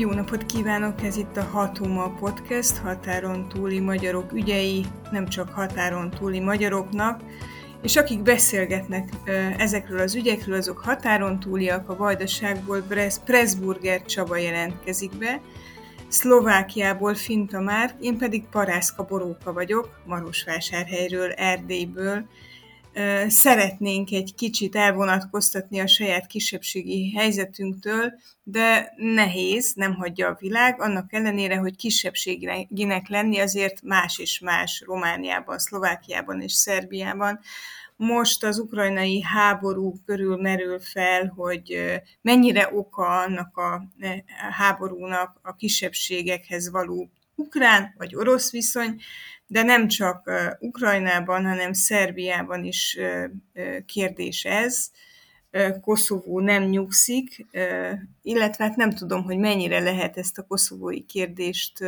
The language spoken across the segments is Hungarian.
Jó napot kívánok! Ez itt a Hatuma Podcast, határon túli magyarok ügyei, nem csak határon túli magyaroknak, és akik beszélgetnek ezekről az ügyekről, azok határon túliak, a Vajdaságból Pressburger Csaba jelentkezik be, Szlovákiából Finta Márk, én pedig Parászka Boróka vagyok, Marosvásárhelyről, Erdélyből, szeretnénk egy kicsit elvonatkoztatni a saját kisebbségi helyzetünktől, de nehéz, nem hagyja a világ, annak ellenére, hogy kisebbséginek lenni azért más és más Romániában, Szlovákiában és Szerbiában. Most az ukrajnai háború körül merül fel, hogy mennyire oka annak a háborúnak a kisebbségekhez való ukrán vagy orosz viszony, de nem csak Ukrajnában, hanem Szerbiában is kérdés ez. Koszovó nem nyugszik, illetve hát nem tudom, hogy mennyire lehet ezt a koszovói kérdést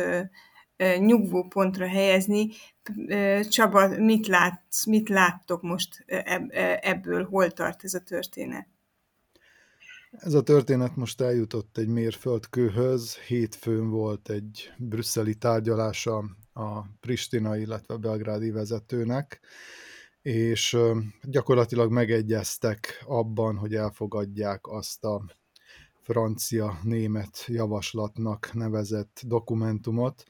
nyugvó pontra helyezni. Csaba, mit, látsz, mit láttok most ebből, hol tart ez a történet? Ez a történet most eljutott egy mérföldkőhöz. Hétfőn volt egy brüsszeli tárgyalása a Pristina, illetve a belgrádi vezetőnek, és gyakorlatilag megegyeztek abban, hogy elfogadják azt a francia-német javaslatnak nevezett dokumentumot,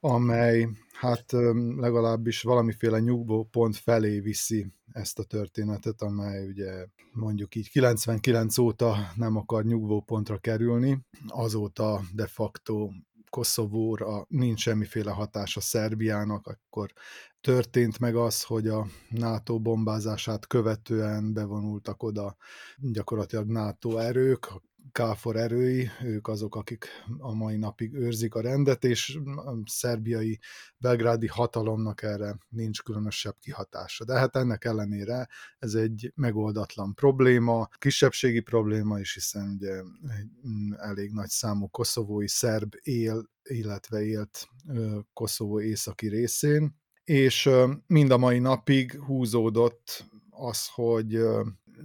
amely hát legalábbis valamiféle nyugvó pont felé viszi ezt a történetet, amely ugye mondjuk így 99 óta nem akar nyugvó pontra kerülni, azóta de facto Koszovóra nincs semmiféle hatása Szerbiának, akkor történt meg az, hogy a NATO bombázását követően bevonultak oda gyakorlatilag NATO erők, KFOR erői, ők azok, akik a mai napig őrzik a rendet, és a szerbiai belgrádi hatalomnak erre nincs különösebb kihatása. De hát ennek ellenére ez egy megoldatlan probléma, kisebbségi probléma is, hiszen ugye elég nagy számú koszovói szerb él, illetve élt Koszovó északi részén, és mind a mai napig húzódott az, hogy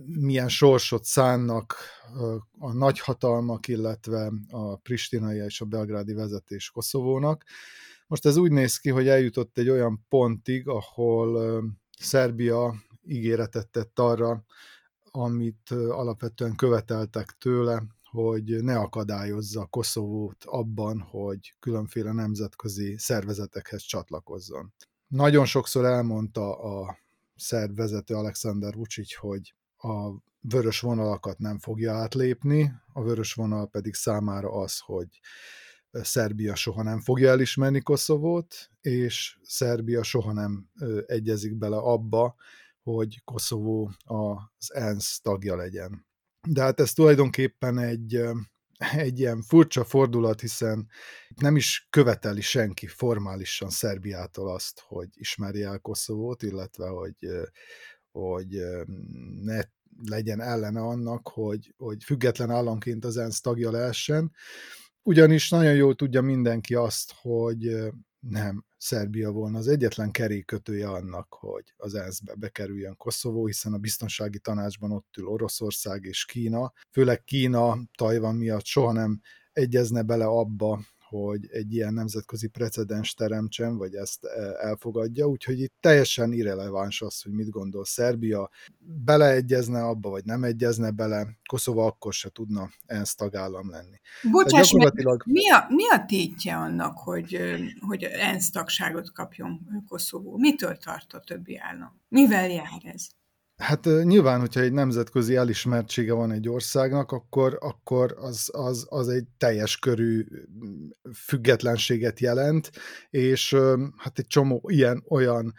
milyen sorsot szánnak a nagyhatalmak, illetve a pristinai és a belgrádi vezetés Koszovónak. Most ez úgy néz ki, hogy eljutott egy olyan pontig, ahol Szerbia ígéretet tett arra, amit alapvetően követeltek tőle, hogy ne akadályozza Koszovót abban, hogy különféle nemzetközi szervezetekhez csatlakozzon. Nagyon sokszor elmondta a szerb vezető Alexander Vucic, hogy a vörös vonalakat nem fogja átlépni, a vörös vonal pedig számára az, hogy Szerbia soha nem fogja elismerni Koszovót, és Szerbia soha nem egyezik bele abba, hogy Koszovó az ENSZ tagja legyen. De hát ez tulajdonképpen egy, egy ilyen furcsa fordulat, hiszen nem is követeli senki formálisan Szerbiától azt, hogy ismerje el Koszovót, illetve hogy, hogy ne legyen ellene annak, hogy, hogy független államként az ENSZ tagja lehessen. Ugyanis nagyon jól tudja mindenki azt, hogy nem Szerbia volna az egyetlen kerékötője annak, hogy az ENSZ-be bekerüljön Koszovó, hiszen a biztonsági tanácsban ott ül Oroszország és Kína. Főleg Kína Tajvan miatt soha nem egyezne bele abba, hogy egy ilyen nemzetközi precedens teremtsen, vagy ezt e, elfogadja, úgyhogy itt teljesen irreleváns az, hogy mit gondol Szerbia, beleegyezne abba, vagy nem egyezne bele, Koszova akkor se tudna ENSZ tagállam lenni. Bocsáss gyakorlatilag... mi a, mi a tétje annak, hogy, hogy ENSZ tagságot kapjon Koszovó? Mitől tart a többi állam? Mivel jár ez? Hát nyilván, hogyha egy nemzetközi elismertsége van egy országnak, akkor, akkor az, az, az egy teljes körű függetlenséget jelent, és hát egy csomó ilyen olyan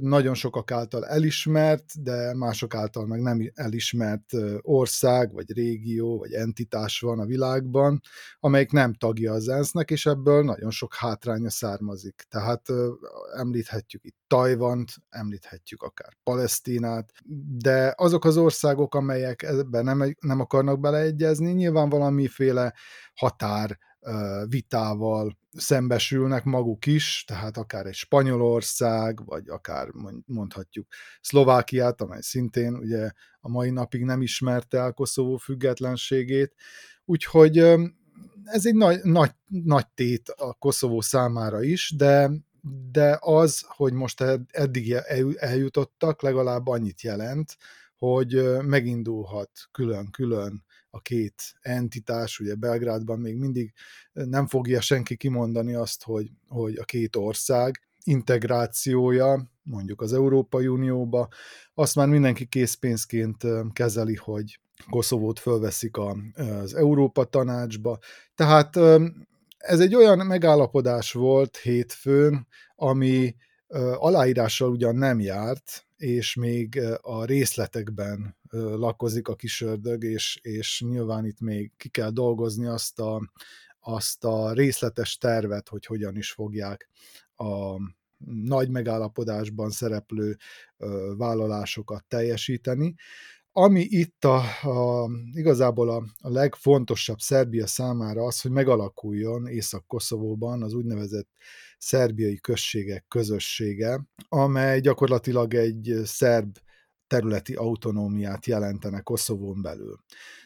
nagyon sokak által elismert, de mások által meg nem elismert ország, vagy régió, vagy entitás van a világban, amelyik nem tagja az ENSZ-nek, és ebből nagyon sok hátránya származik. Tehát említhetjük itt Tajvant, említhetjük akár Palesztinát, de azok az országok, amelyek ebben nem, nem akarnak beleegyezni, nyilván valamiféle határ vitával szembesülnek maguk is, tehát akár egy Spanyolország, vagy akár mondhatjuk Szlovákiát, amely szintén ugye a mai napig nem ismerte el Koszovó függetlenségét. Úgyhogy ez egy nagy, nagy, nagy tét a Koszovó számára is, de, de az, hogy most eddig eljutottak, legalább annyit jelent, hogy megindulhat külön-külön a két entitás, ugye Belgrádban még mindig nem fogja senki kimondani azt, hogy, hogy a két ország integrációja mondjuk az Európai Unióba, azt már mindenki készpénzként kezeli, hogy Koszovót fölveszik az Európa tanácsba. Tehát ez egy olyan megállapodás volt hétfőn, ami aláírással ugyan nem járt, és még a részletekben lakozik a kisördög, és, és nyilván itt még ki kell dolgozni azt a, azt a részletes tervet, hogy hogyan is fogják a nagy megállapodásban szereplő vállalásokat teljesíteni. Ami itt a, a, igazából a, a legfontosabb Szerbia számára az, hogy megalakuljon Észak-Koszovóban az úgynevezett szerbiai községek közössége, amely gyakorlatilag egy szerb területi autonómiát jelentene Koszovón belül.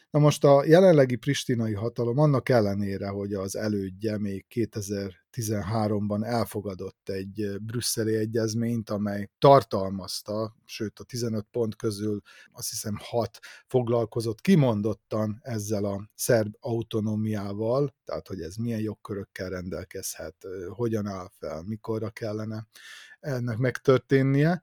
Na most a jelenlegi pristinai hatalom annak ellenére, hogy az elődje még 2013-ban elfogadott egy brüsszeli egyezményt, amely tartalmazta, sőt a 15 pont közül azt hiszem 6 foglalkozott kimondottan ezzel a szerb autonómiával, tehát hogy ez milyen jogkörökkel rendelkezhet, hogyan áll fel, mikorra kellene ennek megtörténnie.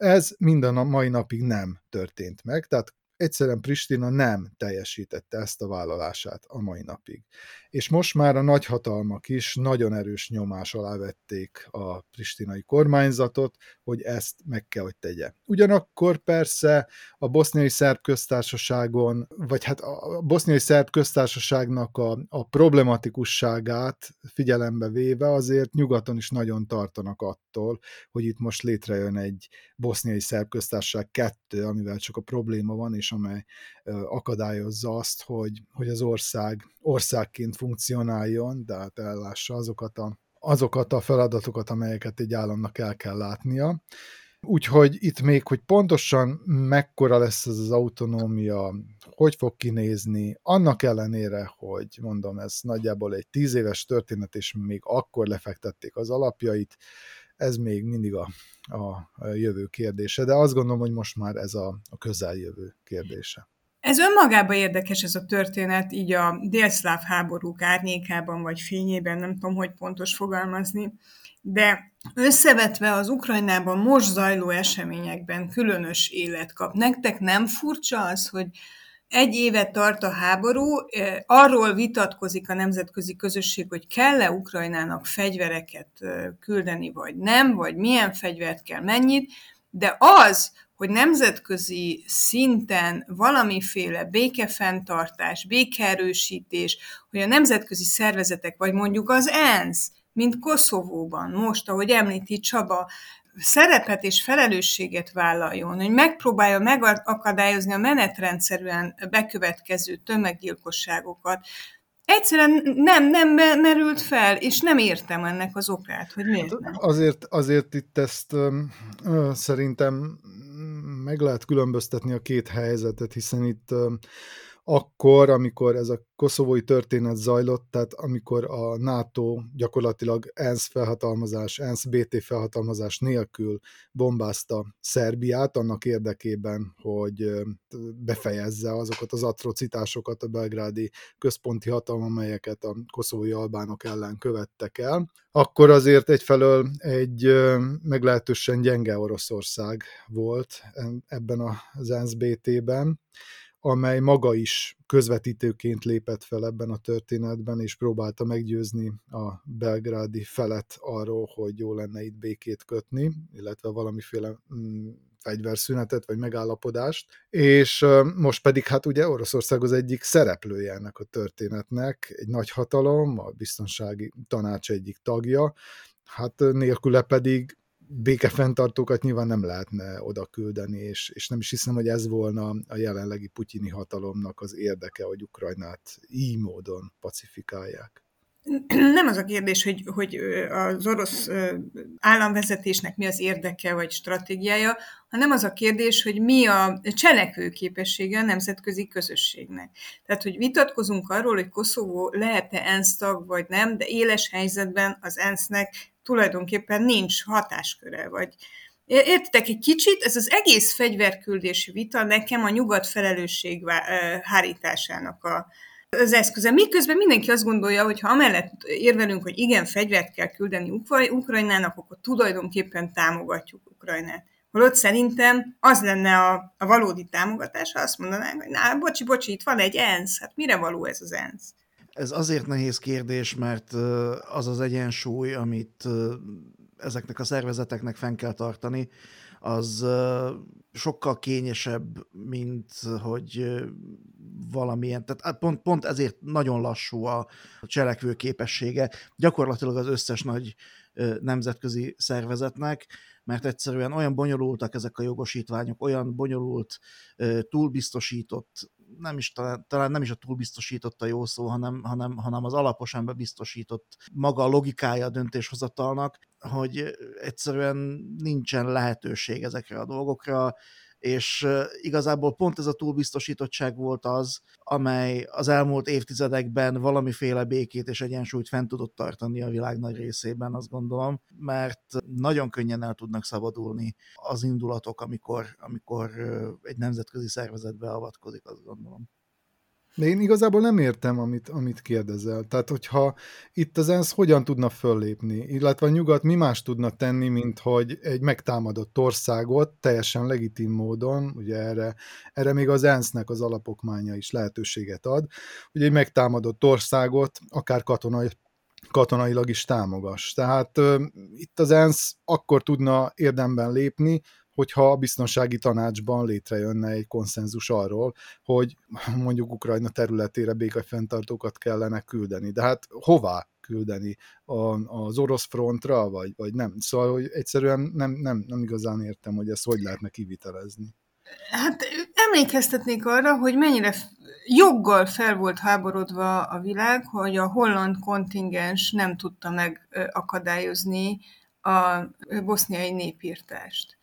Ez minden a mai napig nem történt meg, tehát egyszerűen Pristina nem teljesítette ezt a vállalását a mai napig. És most már a nagyhatalmak is nagyon erős nyomás alá vették a pristinai kormányzatot, hogy ezt meg kell, hogy tegye. Ugyanakkor persze a boszniai szerb köztársaságon, vagy hát a boszniai szerb köztársaságnak a, a problematikusságát figyelembe véve azért nyugaton is nagyon tartanak attól, hogy itt most létrejön egy boszniai szerb köztársaság kettő, amivel csak a probléma van, és amely akadályozza azt, hogy, hogy az ország országként funkcionáljon, de hát ellássa azokat a, azokat a feladatokat, amelyeket egy államnak el kell látnia. Úgyhogy itt még, hogy pontosan mekkora lesz ez az autonómia, hogy fog kinézni, annak ellenére, hogy mondom, ez nagyjából egy tíz éves történet, és még akkor lefektették az alapjait, ez még mindig a, a jövő kérdése, de azt gondolom, hogy most már ez a, a közeljövő kérdése. Ez önmagában érdekes ez a történet, így a délszláv háborúk árnyékában vagy fényében, nem tudom, hogy pontos fogalmazni, de összevetve az Ukrajnában most zajló eseményekben különös élet kap. Nektek nem furcsa az, hogy egy évet tart a háború, arról vitatkozik a nemzetközi közösség, hogy kell-e Ukrajnának fegyvereket küldeni, vagy nem, vagy milyen fegyvert kell, mennyit, de az, hogy nemzetközi szinten valamiféle békefenntartás, békeerősítés, hogy a nemzetközi szervezetek, vagy mondjuk az ENSZ, mint Koszovóban, most, ahogy említi Csaba, szerepet és felelősséget vállaljon, hogy megpróbálja megakadályozni a menetrendszerűen bekövetkező tömeggyilkosságokat, egyszerűen nem, nem merült fel, és nem értem ennek az okát, hogy miért nem. Azért, azért itt ezt ö, szerintem meg lehet különböztetni a két helyzetet, hiszen itt ö, akkor, amikor ez a koszovói történet zajlott, tehát amikor a NATO gyakorlatilag ENSZ felhatalmazás, ENSZ BT felhatalmazás nélkül bombázta Szerbiát annak érdekében, hogy befejezze azokat az atrocitásokat a belgrádi központi hatalom, amelyeket a koszovói albánok ellen követtek el, akkor azért egyfelől egy meglehetősen gyenge Oroszország volt ebben az ENSZ BT-ben, amely maga is közvetítőként lépett fel ebben a történetben, és próbálta meggyőzni a belgrádi felet arról, hogy jó lenne itt békét kötni, illetve valamiféle mm, fegyverszünetet vagy megállapodást, és most pedig hát ugye Oroszország az egyik szereplője ennek a történetnek, egy nagy hatalom, a biztonsági tanács egyik tagja, hát nélküle pedig békefenntartókat nyilván nem lehetne oda küldeni, és, és nem is hiszem, hogy ez volna a jelenlegi putyini hatalomnak az érdeke, hogy Ukrajnát így módon pacifikálják. nem az a kérdés, hogy, hogy az orosz államvezetésnek mi az érdeke vagy stratégiája, hanem az a kérdés, hogy mi a cselekvőképessége a nemzetközi közösségnek. Tehát, hogy vitatkozunk arról, hogy Koszovó lehet-e ENSZ tag vagy nem, de éles helyzetben az ENSZ-nek tulajdonképpen nincs hatásköre, vagy Értitek, egy kicsit ez az egész fegyverküldési vita nekem a nyugat felelősség hárításának a, az eszköze. Miközben mindenki azt gondolja, hogy ha amellett érvelünk, hogy igen, fegyvert kell küldeni Ukrajnának, akkor tulajdonképpen támogatjuk Ukrajnát. Holott szerintem az lenne a, a valódi támogatás, ha azt mondanánk, hogy na, bocsi, bocsi, itt van egy ENSZ, hát mire való ez az ENSZ? Ez azért nehéz kérdés, mert az az egyensúly, amit ezeknek a szervezeteknek fenn kell tartani, az sokkal kényesebb, mint hogy valamilyen, tehát pont, pont ezért nagyon lassú a cselekvő képessége gyakorlatilag az összes nagy nemzetközi szervezetnek, mert egyszerűen olyan bonyolultak ezek a jogosítványok, olyan bonyolult, túlbiztosított, nem is talán, nem is a túlbiztosított a jó szó, hanem, hanem, hanem az alaposan bebiztosított maga a logikája a döntéshozatalnak, hogy egyszerűen nincsen lehetőség ezekre a dolgokra, és igazából pont ez a túlbiztosítottság volt az, amely az elmúlt évtizedekben valamiféle békét és egyensúlyt fent tudott tartani a világ nagy részében, azt gondolom, mert nagyon könnyen el tudnak szabadulni az indulatok, amikor, amikor egy nemzetközi szervezet beavatkozik, azt gondolom. De én igazából nem értem, amit, amit kérdezel. Tehát, hogyha itt az ENSZ hogyan tudna föllépni, illetve a nyugat mi más tudna tenni, mint hogy egy megtámadott országot teljesen legitim módon, ugye erre, erre még az ENSZ-nek az alapokmánya is lehetőséget ad, hogy egy megtámadott országot akár katonai katonailag is támogass. Tehát uh, itt az ENSZ akkor tudna érdemben lépni, hogyha a biztonsági tanácsban létrejönne egy konszenzus arról, hogy mondjuk Ukrajna területére békefenntartókat kellene küldeni. De hát hová küldeni? Az orosz frontra, vagy, vagy nem? Szóval, hogy egyszerűen nem, nem, nem igazán értem, hogy ezt hogy lehetne kivitelezni. Hát emlékeztetnék arra, hogy mennyire joggal fel volt háborodva a világ, hogy a holland kontingens nem tudta megakadályozni a boszniai népírtást.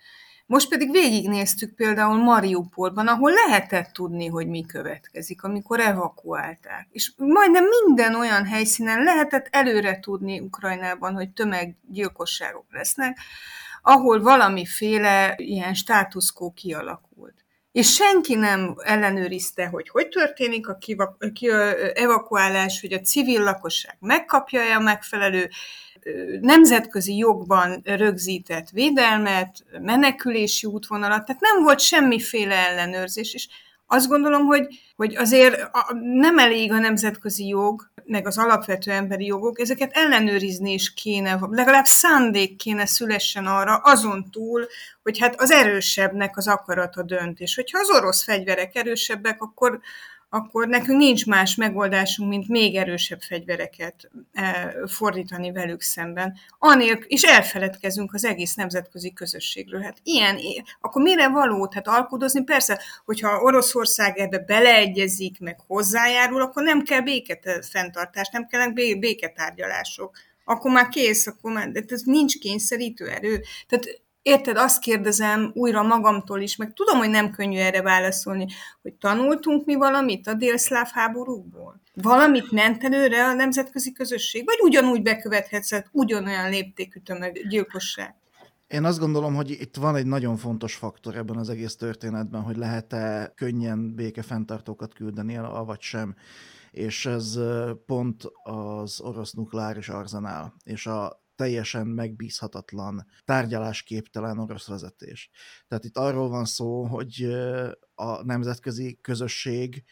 Most pedig végignéztük például Mariupolban, ahol lehetett tudni, hogy mi következik, amikor evakuálták. És majdnem minden olyan helyszínen lehetett előre tudni Ukrajnában, hogy tömeggyilkosságok lesznek, ahol valamiféle ilyen státuszkó kialakult. És senki nem ellenőrizte, hogy hogy történik a evakuálás, hogy a civil lakosság megkapja-e a megfelelő nemzetközi jogban rögzített védelmet, menekülési útvonalat, tehát nem volt semmiféle ellenőrzés, és azt gondolom, hogy, hogy azért nem elég a nemzetközi jog, meg az alapvető emberi jogok, ezeket ellenőrizni is kéne, legalább szándék kéne szülessen arra, azon túl, hogy hát az erősebbnek az akarata dönt, és hogyha az orosz fegyverek erősebbek, akkor, akkor nekünk nincs más megoldásunk, mint még erősebb fegyvereket e, fordítani velük szemben. Anélkül, és elfeledkezünk az egész nemzetközi közösségről. Hát ilyen, akkor mire való? Hát alkudozni? Persze, hogyha Oroszország ebbe beleegyezik, meg hozzájárul, akkor nem kell béket fenntartás, nem kellnek béketárgyalások. Akkor már kész, akkor már, de ez nincs kényszerítő erő. Tehát Érted, azt kérdezem újra magamtól is, meg tudom, hogy nem könnyű erre válaszolni, hogy tanultunk mi valamit a délszláv háborúkból? Valamit ment előre a nemzetközi közösség? Vagy ugyanúgy bekövethetett ugyanolyan léptékű gyilkosság? Én azt gondolom, hogy itt van egy nagyon fontos faktor ebben az egész történetben, hogy lehet-e könnyen békefenntartókat küldeni, vagy sem. És ez pont az orosz nukleáris arzenál, és a teljesen megbízhatatlan, tárgyalásképtelen orosz vezetés. Tehát itt arról van szó, hogy a nemzetközi közösség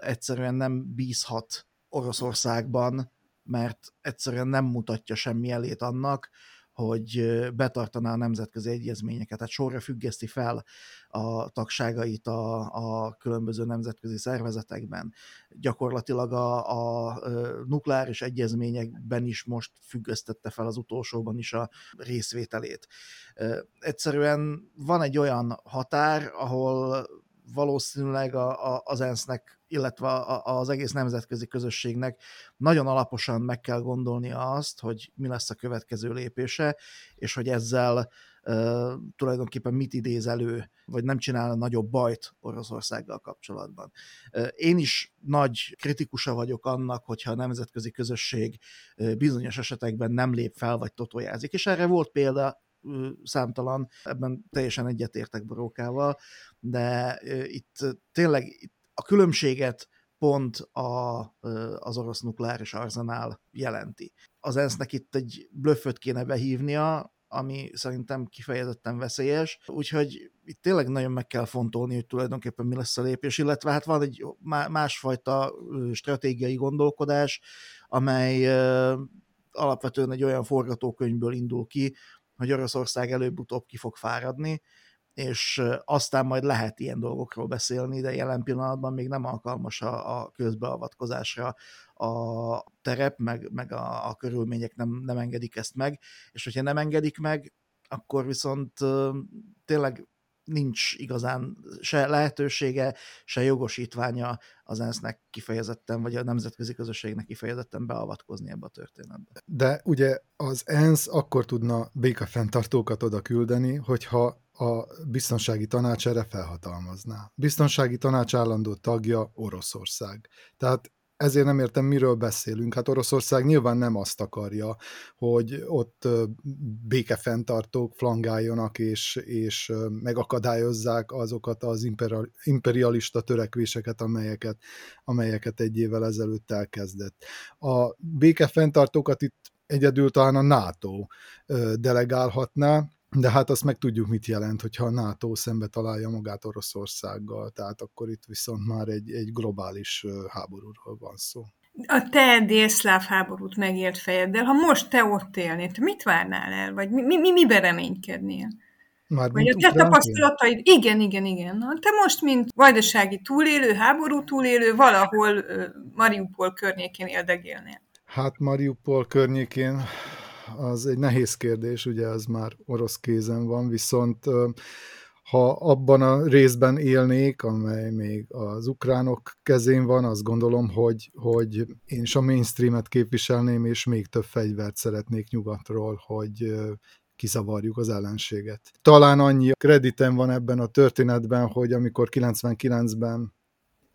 egyszerűen nem bízhat Oroszországban, mert egyszerűen nem mutatja semmi elét annak, hogy betartaná a nemzetközi egyezményeket, tehát sorra függeszti fel a tagságait a, a különböző nemzetközi szervezetekben. Gyakorlatilag a, a nukleáris egyezményekben is most függesztette fel az utolsóban is a részvételét. Egyszerűen van egy olyan határ, ahol valószínűleg a, a, az ENSZ-nek, illetve a, az egész nemzetközi közösségnek nagyon alaposan meg kell gondolnia azt, hogy mi lesz a következő lépése, és hogy ezzel uh, tulajdonképpen mit idéz elő, vagy nem csinál nagyobb bajt Oroszországgal kapcsolatban. Én is nagy kritikusa vagyok annak, hogyha a nemzetközi közösség bizonyos esetekben nem lép fel, vagy totojázik, és erre volt példa számtalan, ebben teljesen egyetértek Borókával, de itt tényleg a különbséget pont a, az orosz nukleáris arzenál jelenti. Az ENSZ-nek itt egy blöfföt kéne behívnia, ami szerintem kifejezetten veszélyes, úgyhogy itt tényleg nagyon meg kell fontolni, hogy tulajdonképpen mi lesz a lépés, illetve hát van egy másfajta stratégiai gondolkodás, amely alapvetően egy olyan forgatókönyvből indul ki, hogy Oroszország előbb-utóbb ki fog fáradni, és aztán majd lehet ilyen dolgokról beszélni, de jelen pillanatban még nem alkalmas a, a közbeavatkozásra a terep, meg, meg a, a körülmények nem, nem engedik ezt meg, és hogyha nem engedik meg, akkor viszont tényleg nincs igazán se lehetősége, se jogosítványa az ENSZ-nek kifejezetten, vagy a nemzetközi közösségnek kifejezetten beavatkozni ebbe a történetbe. De ugye az ENSZ akkor tudna békafenntartókat oda küldeni, hogyha a biztonsági tanács erre felhatalmazná. Biztonsági tanács állandó tagja Oroszország. Tehát ezért nem értem, miről beszélünk. Hát Oroszország nyilván nem azt akarja, hogy ott békefenntartók flangáljonak, és, és megakadályozzák azokat az imperialista törekvéseket, amelyeket, amelyeket egy évvel ezelőtt elkezdett. A békefenntartókat itt egyedül talán a NATO delegálhatná, de hát azt meg tudjuk, mit jelent, hogyha a NATO szembe találja magát Oroszországgal, tehát akkor itt viszont már egy, egy globális háborúról van szó. A te délszláv háborút megért fejeddel, ha most te ott élnél, te mit várnál el, vagy mi, mi, mi mibe reménykednél? Már vagy a te tapasztalataid, igen, igen, igen. Na, te most, mint vajdasági túlélő, háború túlélő, valahol uh, Mariupol környékén éldegélnél. Hát Mariupol környékén az egy nehéz kérdés, ugye az már orosz kézen van, viszont ha abban a részben élnék, amely még az ukránok kezén van, azt gondolom, hogy, hogy én is a mainstreamet képviselném, és még több fegyvert szeretnék nyugatról, hogy kizavarjuk az ellenséget. Talán annyi kreditem van ebben a történetben, hogy amikor 99-ben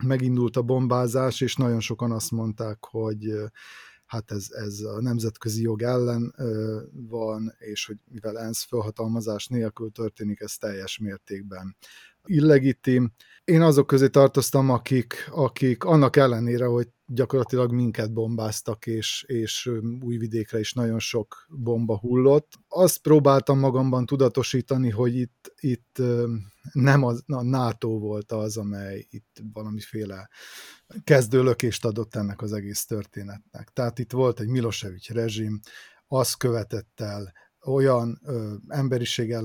megindult a bombázás, és nagyon sokan azt mondták, hogy hát ez, ez a nemzetközi jog ellen van, és hogy mivel ENSZ felhatalmazás nélkül történik, ez teljes mértékben illegitim. Én azok közé tartoztam, akik, akik annak ellenére, hogy gyakorlatilag minket bombáztak, és, és újvidékre is nagyon sok bomba hullott. Azt próbáltam magamban tudatosítani, hogy itt, itt nem az, a NATO volt az, amely itt valamiféle kezdőlökést adott ennek az egész történetnek. Tehát itt volt egy Milosevic rezsim, az követett el olyan ö, emberiség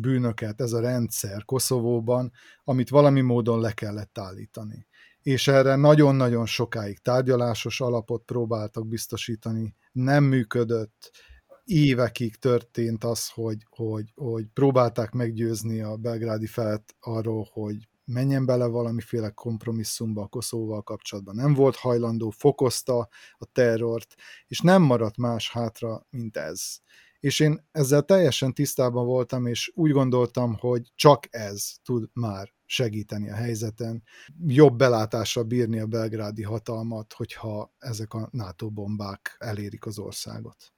bűnöket ez a rendszer Koszovóban, amit valami módon le kellett állítani. És erre nagyon-nagyon sokáig tárgyalásos alapot próbáltak biztosítani, nem működött, évekig történt az, hogy, hogy, hogy próbálták meggyőzni a belgrádi felet arról, hogy menjen bele valamiféle kompromisszumba a Koszóval kapcsolatban. Nem volt hajlandó, fokozta a terrort, és nem maradt más hátra, mint ez. És én ezzel teljesen tisztában voltam, és úgy gondoltam, hogy csak ez tud már segíteni a helyzeten, jobb belátással bírni a belgrádi hatalmat, hogyha ezek a NATO bombák elérik az országot.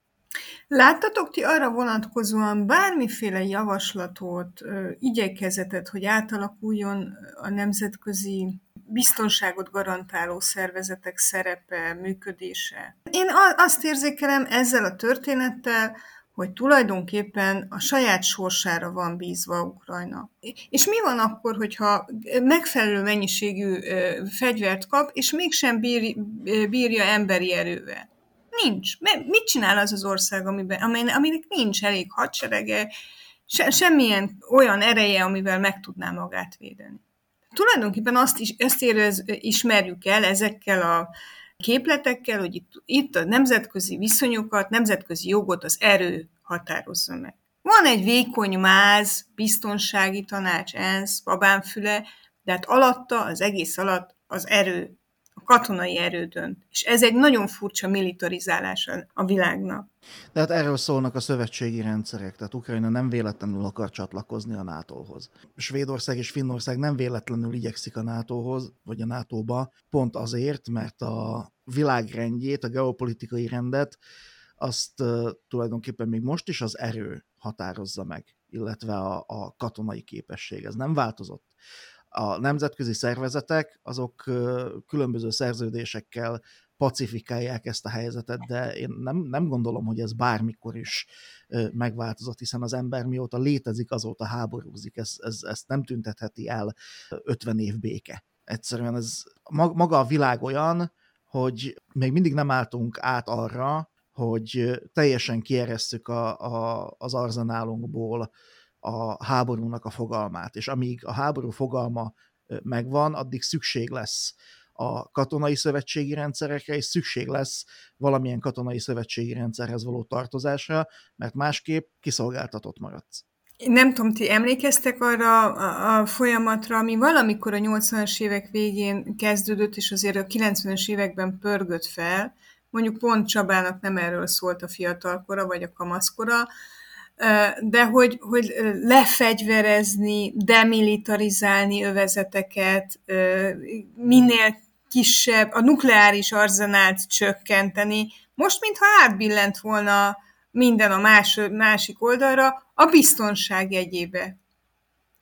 Láttatok ti arra vonatkozóan bármiféle javaslatot, igyekezetet, hogy átalakuljon a nemzetközi biztonságot garantáló szervezetek szerepe, működése? Én azt érzékelem ezzel a történettel, hogy tulajdonképpen a saját sorsára van bízva Ukrajna. És mi van akkor, hogyha megfelelő mennyiségű fegyvert kap, és mégsem bír, bírja emberi erővel? Nincs. Mit csinál az az ország, amiben, aminek nincs elég hadserege, se, semmilyen olyan ereje, amivel meg tudná magát védeni. Tulajdonképpen azt is, ezt érez, ismerjük el ezekkel a képletekkel, hogy itt, itt a nemzetközi viszonyokat, nemzetközi jogot az erő határozza meg. Van egy vékony máz, biztonsági tanács, ENSZ, babánfüle, Tehát alatta, az egész alatt az erő, katonai erő dönt. És ez egy nagyon furcsa militarizálás a világnak. De hát erről szólnak a szövetségi rendszerek, tehát Ukrajna nem véletlenül akar csatlakozni a NATO-hoz. Svédország és Finnország nem véletlenül igyekszik a NATO-hoz, vagy a NATO-ba, pont azért, mert a világrendjét, a geopolitikai rendet, azt uh, tulajdonképpen még most is az erő határozza meg, illetve a, a katonai képesség. Ez nem változott. A nemzetközi szervezetek azok különböző szerződésekkel pacifikálják ezt a helyzetet, de én nem, nem gondolom, hogy ez bármikor is megváltozott, hiszen az ember mióta létezik, azóta háborúzik, ez, ez, ezt nem tüntetheti el 50 év béke. Egyszerűen ez maga a világ olyan, hogy még mindig nem álltunk át arra, hogy teljesen kieresszük a, a, az arzenálunkból a háborúnak a fogalmát, és amíg a háború fogalma megvan, addig szükség lesz a katonai szövetségi rendszerekre, és szükség lesz valamilyen katonai szövetségi rendszerhez való tartozásra, mert másképp kiszolgáltatott maradsz. Nem tudom, ti emlékeztek arra a, a folyamatra, ami valamikor a 80-as évek végén kezdődött, és azért a 90-es években pörgött fel, mondjuk pont Csabának nem erről szólt a fiatalkora, vagy a kamaszkora, de hogy, hogy lefegyverezni, demilitarizálni övezeteket, minél kisebb, a nukleáris arzenált csökkenteni. Most, mintha átbillent volna minden a más, másik oldalra, a biztonság jegyébe.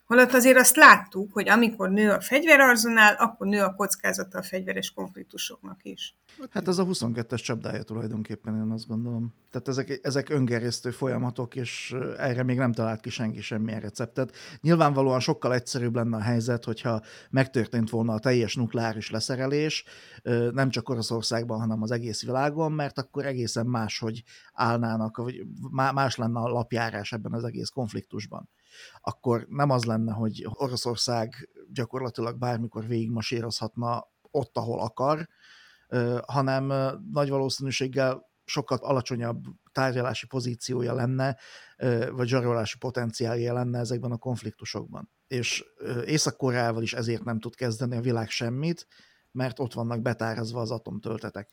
Holott azért azt láttuk, hogy amikor nő a fegyverarzonál, akkor nő a kockázata a fegyveres konfliktusoknak is. Hát ez a 22-es csapdája tulajdonképpen, én azt gondolom. Tehát ezek, ezek öngerjesztő folyamatok, és erre még nem talált ki senki semmilyen receptet. Nyilvánvalóan sokkal egyszerűbb lenne a helyzet, hogyha megtörtént volna a teljes nukleáris leszerelés, nem csak Oroszországban, hanem az egész világon, mert akkor egészen máshogy állnának, vagy más lenne a lapjárás ebben az egész konfliktusban akkor nem az lenne, hogy Oroszország gyakorlatilag bármikor végigmasírozhatna ott, ahol akar, hanem nagy valószínűséggel sokkal alacsonyabb tárgyalási pozíciója lenne, vagy zsarolási potenciálja lenne ezekben a konfliktusokban. És Észak-Koreával is ezért nem tud kezdeni a világ semmit, mert ott vannak betárazva az atomtöltetek.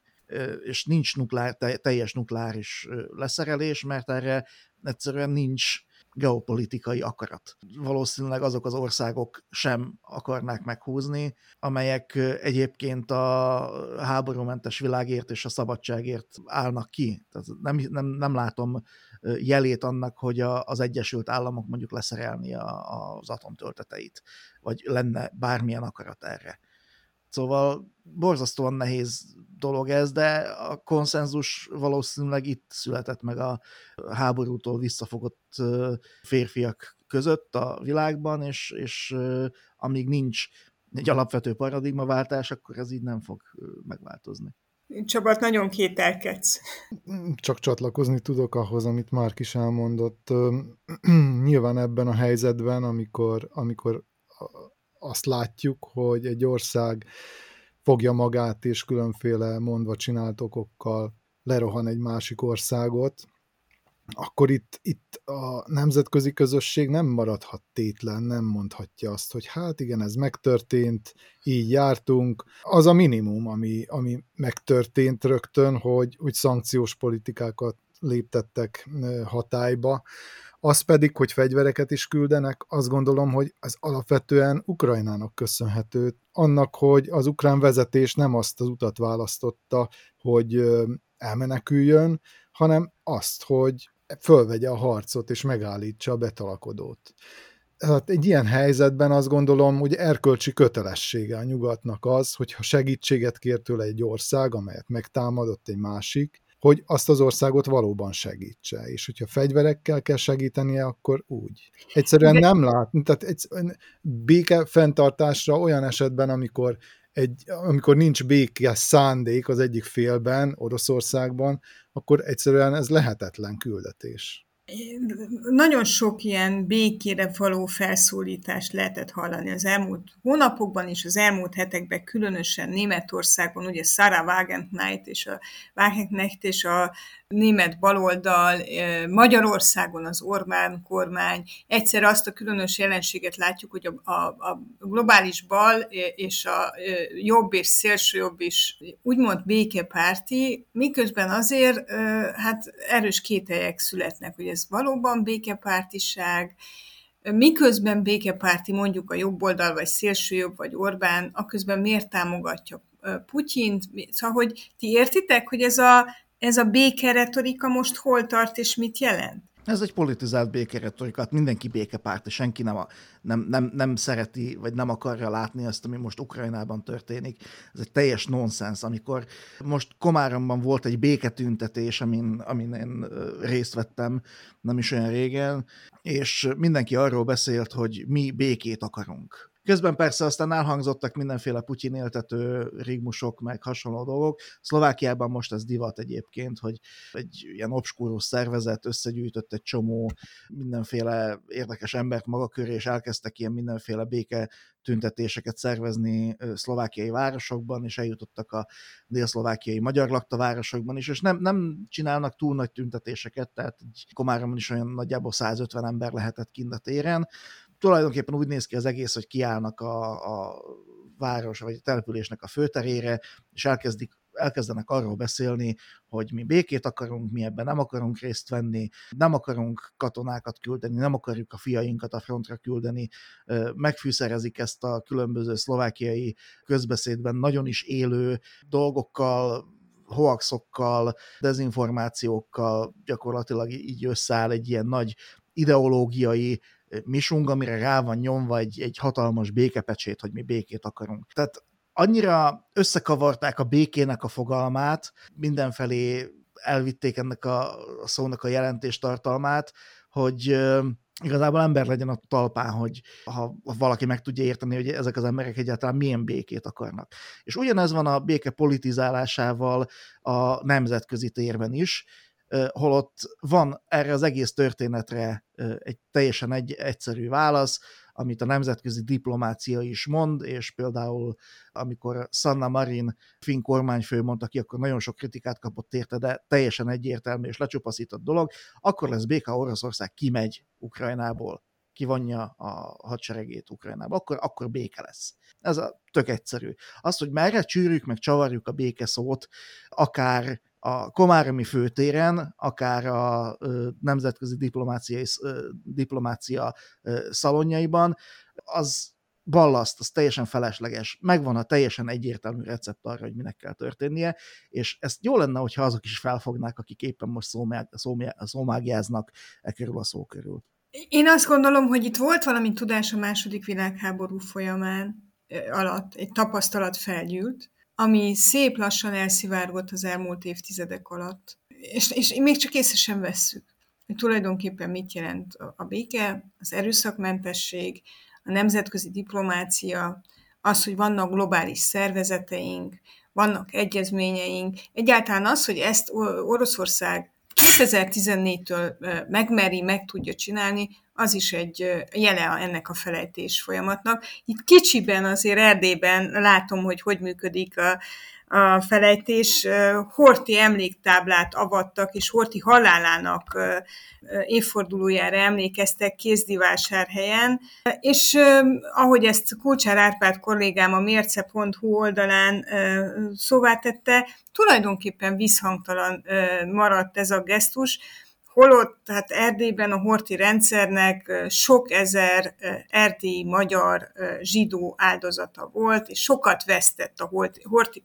És nincs nukleár, teljes nukleáris leszerelés, mert erre egyszerűen nincs geopolitikai akarat. Valószínűleg azok az országok sem akarnák meghúzni, amelyek egyébként a háborúmentes világért és a szabadságért állnak ki. Tehát nem, nem, nem látom jelét annak, hogy a, az Egyesült Államok mondjuk leszerelni a, az atomtölteteit, vagy lenne bármilyen akarat erre. Szóval borzasztóan nehéz dolog ez, de a konszenzus valószínűleg itt született meg a háborútól visszafogott férfiak között a világban, és, és amíg nincs egy alapvető paradigmaváltás, akkor ez így nem fog megváltozni. Csabart nagyon kételkedsz. Csak csatlakozni tudok ahhoz, amit Márk is elmondott. Nyilván ebben a helyzetben, amikor, amikor azt látjuk, hogy egy ország fogja magát, és különféle mondva csinált okokkal lerohan egy másik országot, akkor itt, itt a nemzetközi közösség nem maradhat tétlen, nem mondhatja azt, hogy hát igen, ez megtörtént, így jártunk. Az a minimum, ami, ami megtörtént rögtön, hogy úgy szankciós politikákat léptettek hatályba, az pedig, hogy fegyvereket is küldenek, azt gondolom, hogy az alapvetően Ukrajnának köszönhető. Annak, hogy az ukrán vezetés nem azt az utat választotta, hogy elmeneküljön, hanem azt, hogy fölvegye a harcot és megállítsa a betalakodót. Hát egy ilyen helyzetben azt gondolom, hogy erkölcsi kötelessége a nyugatnak az, hogyha segítséget kér tőle egy ország, amelyet megtámadott egy másik, hogy azt az országot valóban segítse, és hogyha fegyverekkel kell segítenie, akkor úgy. Egyszerűen nem lát, tehát egy, béke fenntartásra olyan esetben, amikor egy, amikor nincs béke szándék az egyik félben, Oroszországban, akkor egyszerűen ez lehetetlen küldetés. Nagyon sok ilyen békére való felszólítást lehetett hallani az elmúlt hónapokban és az elmúlt hetekben, különösen Németországban, ugye Sarah Wagenknecht és a Wagenknecht és a német baloldal, Magyarországon az Orbán kormány. Egyszer azt a különös jelenséget látjuk, hogy a, a, a globális bal és a jobb és szélső jobb is úgymond békepárti, miközben azért hát erős kételyek születnek, hogy ez valóban békepártiság, miközben békepárti mondjuk a jobb oldal, vagy szélső jobb, vagy Orbán, aközben miért támogatja Putyint? Szóval, hogy ti értitek, hogy ez a ez a békeretorika most hol tart és mit jelent? Ez egy politizált békeretorika, hát mindenki békepárt, senki nem, a, nem, nem, nem szereti, vagy nem akarja látni azt, ami most Ukrajnában történik. Ez egy teljes nonsens, amikor most Komáromban volt egy béketüntetés, amin, amin én részt vettem nem is olyan régen, és mindenki arról beszélt, hogy mi békét akarunk. Közben persze aztán elhangzottak mindenféle Putyin éltető rigmusok, meg hasonló dolgok. Szlovákiában most ez divat egyébként, hogy egy ilyen obskúrus szervezet összegyűjtött egy csomó mindenféle érdekes embert maga köré, és elkezdtek ilyen mindenféle béke tüntetéseket szervezni szlovákiai városokban, és eljutottak a dél-szlovákiai magyar lakta városokban is, és nem, nem csinálnak túl nagy tüntetéseket, tehát Komáromon is olyan nagyjából 150 ember lehetett kint a téren, tulajdonképpen úgy néz ki az egész, hogy kiállnak a, a város vagy a településnek a főterére, és elkezdik elkezdenek arról beszélni, hogy mi békét akarunk, mi ebben nem akarunk részt venni, nem akarunk katonákat küldeni, nem akarjuk a fiainkat a frontra küldeni, megfűszerezik ezt a különböző szlovákiai közbeszédben nagyon is élő dolgokkal, hoaxokkal, dezinformációkkal gyakorlatilag így összeáll egy ilyen nagy ideológiai misung, amire rá van nyomva egy, egy hatalmas békepecsét, hogy mi békét akarunk. Tehát annyira összekavarták a békének a fogalmát, mindenfelé elvitték ennek a, szónak a jelentéstartalmát, hogy igazából ember legyen a talpán, hogy ha valaki meg tudja érteni, hogy ezek az emberek egyáltalán milyen békét akarnak. És ugyanez van a béke politizálásával a nemzetközi térben is, holott van erre az egész történetre egy teljesen egy, egyszerű válasz, amit a nemzetközi diplomácia is mond, és például amikor Sanna Marin finn kormányfő mondta ki, akkor nagyon sok kritikát kapott érte, de teljesen egyértelmű és lecsupaszított dolog, akkor lesz béka, Oroszország kimegy Ukrajnából, kivonja a hadseregét Ukrajnába, akkor, akkor béke lesz. Ez a tök egyszerű. Az, hogy merre csűrjük, meg csavarjuk a béke szót, akár a Komáromi főtéren, akár a nemzetközi diplomáciai, diplomácia szalonjaiban, az ballaszt, az teljesen felesleges. Megvan a teljesen egyértelmű recept arra, hogy minek kell történnie, és ezt jó lenne, hogyha azok is felfognák, akik éppen most szómág, szómágjáznak e körül a szó körül. Én azt gondolom, hogy itt volt valami tudás a második világháború folyamán alatt, egy tapasztalat felgyűlt, ami szép lassan elszivárgott az elmúlt évtizedek alatt. És, és még csak észre sem vesszük, hogy tulajdonképpen mit jelent a béke, az erőszakmentesség, a nemzetközi diplomácia, az, hogy vannak globális szervezeteink, vannak egyezményeink, egyáltalán az, hogy ezt Oroszország 2014-től megmeri, meg tudja csinálni, az is egy jele ennek a felejtés folyamatnak. Itt kicsiben azért Erdélyben látom, hogy hogy működik a, a felejtés. Horti emléktáblát avattak, és Horti halálának évfordulójára emlékeztek Kézdivásárhelyen, és ahogy ezt Kulcsár Árpád kollégám a mérce.hu oldalán szóvá tette, tulajdonképpen visszhangtalan maradt ez a gesztus, holott tehát Erdélyben a horti rendszernek sok ezer erdélyi magyar zsidó áldozata volt, és sokat vesztett a horti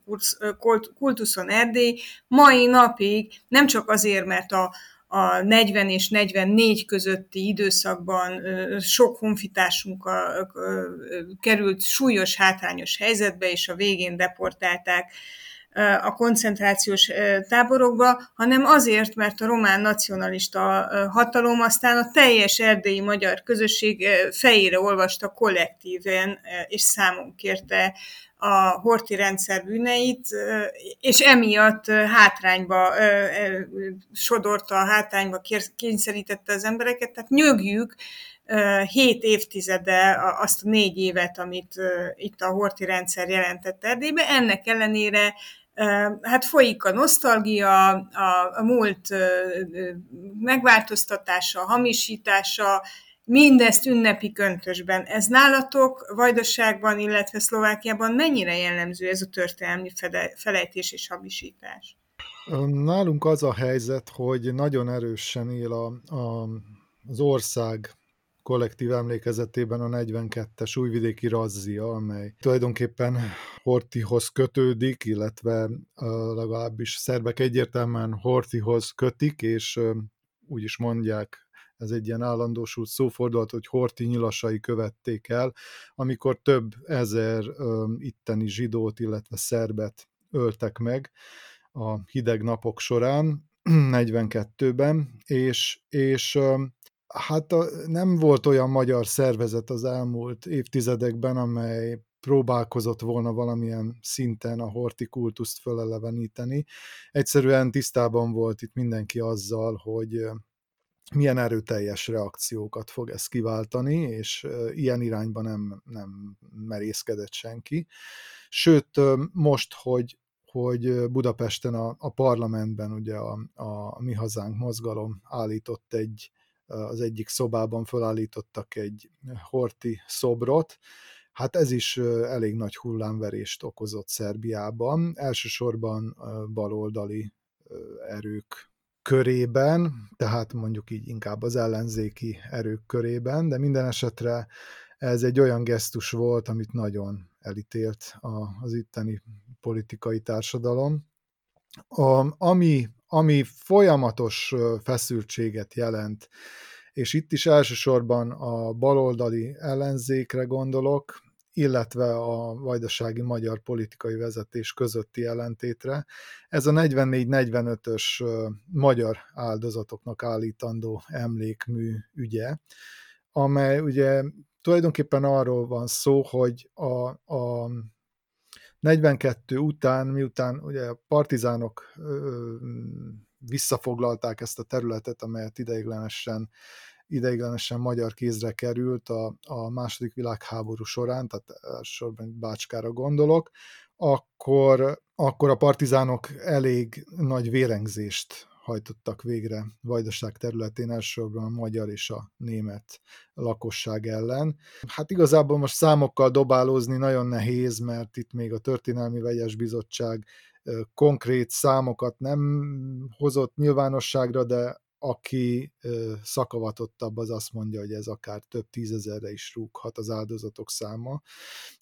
kultuszon Erdély. Mai napig nem csak azért, mert a, a 40 és 44 közötti időszakban sok honfitársunk került súlyos hátrányos helyzetbe, és a végén deportálták a koncentrációs táborokba, hanem azért, mert a román nacionalista hatalom aztán a teljes erdélyi magyar közösség fejére olvasta kollektíven, és számon kérte a horti rendszer bűneit, és emiatt hátrányba sodorta, hátrányba kényszerítette az embereket. Tehát nyögjük hét évtizede azt a négy évet, amit itt a horti rendszer jelentett Erdélybe. Ennek ellenére hát folyik a nosztalgia, a, a múlt megváltoztatása, hamisítása, mindezt ünnepi köntösben. Ez nálatok Vajdaságban, illetve Szlovákiában mennyire jellemző ez a történelmi felejtés és hamisítás? Nálunk az a helyzet, hogy nagyon erősen él a, a, az ország kollektív emlékezetében a 42-es újvidéki razzia, amely tulajdonképpen Hortihoz kötődik, illetve legalábbis szerbek egyértelműen Hortihoz kötik, és úgy is mondják ez egy ilyen állandósult szófordulat, hogy horti nyilasai követték el, amikor több ezer itteni zsidót, illetve szerbet öltek meg a hideg napok során, 42-ben, és, és hát a, nem volt olyan magyar szervezet az elmúlt évtizedekben, amely próbálkozott volna valamilyen szinten a hortikultuszt föleleveníteni. Egyszerűen tisztában volt itt mindenki azzal, hogy milyen erőteljes reakciókat fog ez kiváltani, és ilyen irányban nem, nem merészkedett senki. Sőt, most, hogy, hogy Budapesten a, a parlamentben ugye a, a Mi Hazánk mozgalom állított egy, az egyik szobában felállítottak egy horti szobrot, Hát ez is elég nagy hullámverést okozott Szerbiában, elsősorban baloldali erők körében, tehát mondjuk így inkább az ellenzéki erők körében, de minden esetre ez egy olyan gesztus volt, amit nagyon elítélt az itteni politikai társadalom. A, ami, ami folyamatos feszültséget jelent, és itt is elsősorban a baloldali ellenzékre gondolok, illetve a vajdasági magyar politikai vezetés közötti ellentétre. Ez a 44-45-ös magyar áldozatoknak állítandó emlékmű ügye, amely ugye tulajdonképpen arról van szó, hogy a, a 42 után, miután ugye a partizánok visszafoglalták ezt a területet, amelyet ideiglenesen ideiglenesen magyar kézre került a, a második világháború során, tehát elsősorban Bácskára gondolok, akkor, akkor a partizánok elég nagy vérengzést hajtottak végre Vajdaság területén, elsősorban a magyar és a német lakosság ellen. Hát igazából most számokkal dobálózni nagyon nehéz, mert itt még a Történelmi Vegyes Bizottság konkrét számokat nem hozott nyilvánosságra, de aki szakavatottabb, az azt mondja, hogy ez akár több tízezerre is rúghat az áldozatok száma,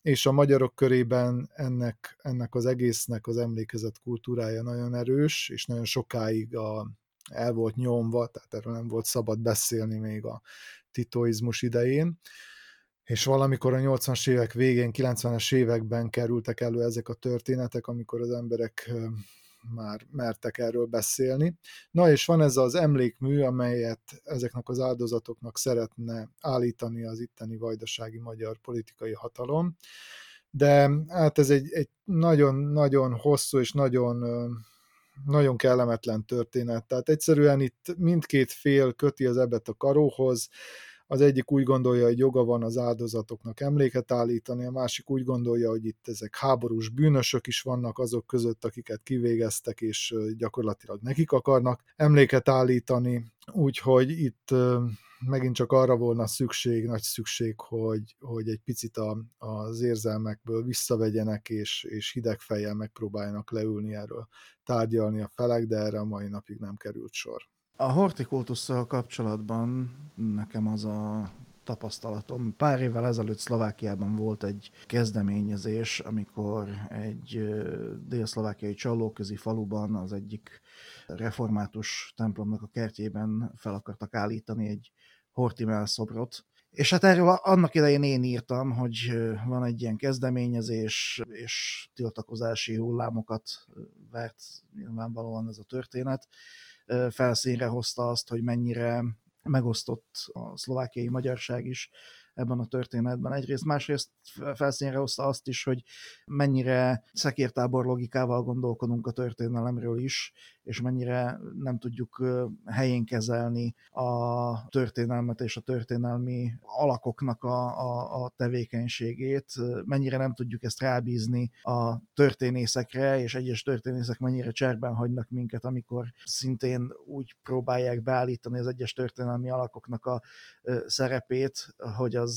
és a magyarok körében ennek, ennek az egésznek az emlékezet kultúrája nagyon erős, és nagyon sokáig a, el volt nyomva, tehát erről nem volt szabad beszélni még a titoizmus idején, és valamikor a 80-as évek végén, 90-es években kerültek elő ezek a történetek, amikor az emberek már mertek erről beszélni. Na és van ez az emlékmű, amelyet ezeknek az áldozatoknak szeretne állítani az itteni vajdasági magyar politikai hatalom, de hát ez egy, nagyon-nagyon hosszú és nagyon nagyon kellemetlen történet. Tehát egyszerűen itt mindkét fél köti az ebet a karóhoz, az egyik úgy gondolja, hogy joga van az áldozatoknak emléket állítani, a másik úgy gondolja, hogy itt ezek háborús bűnösök is vannak azok között, akiket kivégeztek, és gyakorlatilag nekik akarnak emléket állítani, úgyhogy itt megint csak arra volna szükség, nagy szükség, hogy, hogy egy picit a, az érzelmekből visszavegyenek, és, és hideg fejjel megpróbáljanak leülni erről tárgyalni a felek, de erre a mai napig nem került sor. A hortikultusszal kapcsolatban nekem az a tapasztalatom. Pár évvel ezelőtt Szlovákiában volt egy kezdeményezés, amikor egy dél-szlovákiai csallóközi faluban az egyik református templomnak a kertjében fel akartak állítani egy hortimel szobrot, és hát erről annak idején én írtam, hogy van egy ilyen kezdeményezés, és tiltakozási hullámokat vert nyilvánvalóan ez a történet felszínre hozta azt, hogy mennyire megosztott a szlovákiai magyarság is ebben a történetben. Egyrészt, másrészt felszínre hozta azt is, hogy mennyire szekértábor logikával gondolkodunk a történelemről is, és mennyire nem tudjuk helyén kezelni a történelmet és a történelmi alakoknak a, a, a tevékenységét, mennyire nem tudjuk ezt rábízni a történészekre, és egyes történészek mennyire cserben hagynak minket, amikor szintén úgy próbálják beállítani az egyes történelmi alakoknak a szerepét, hogy az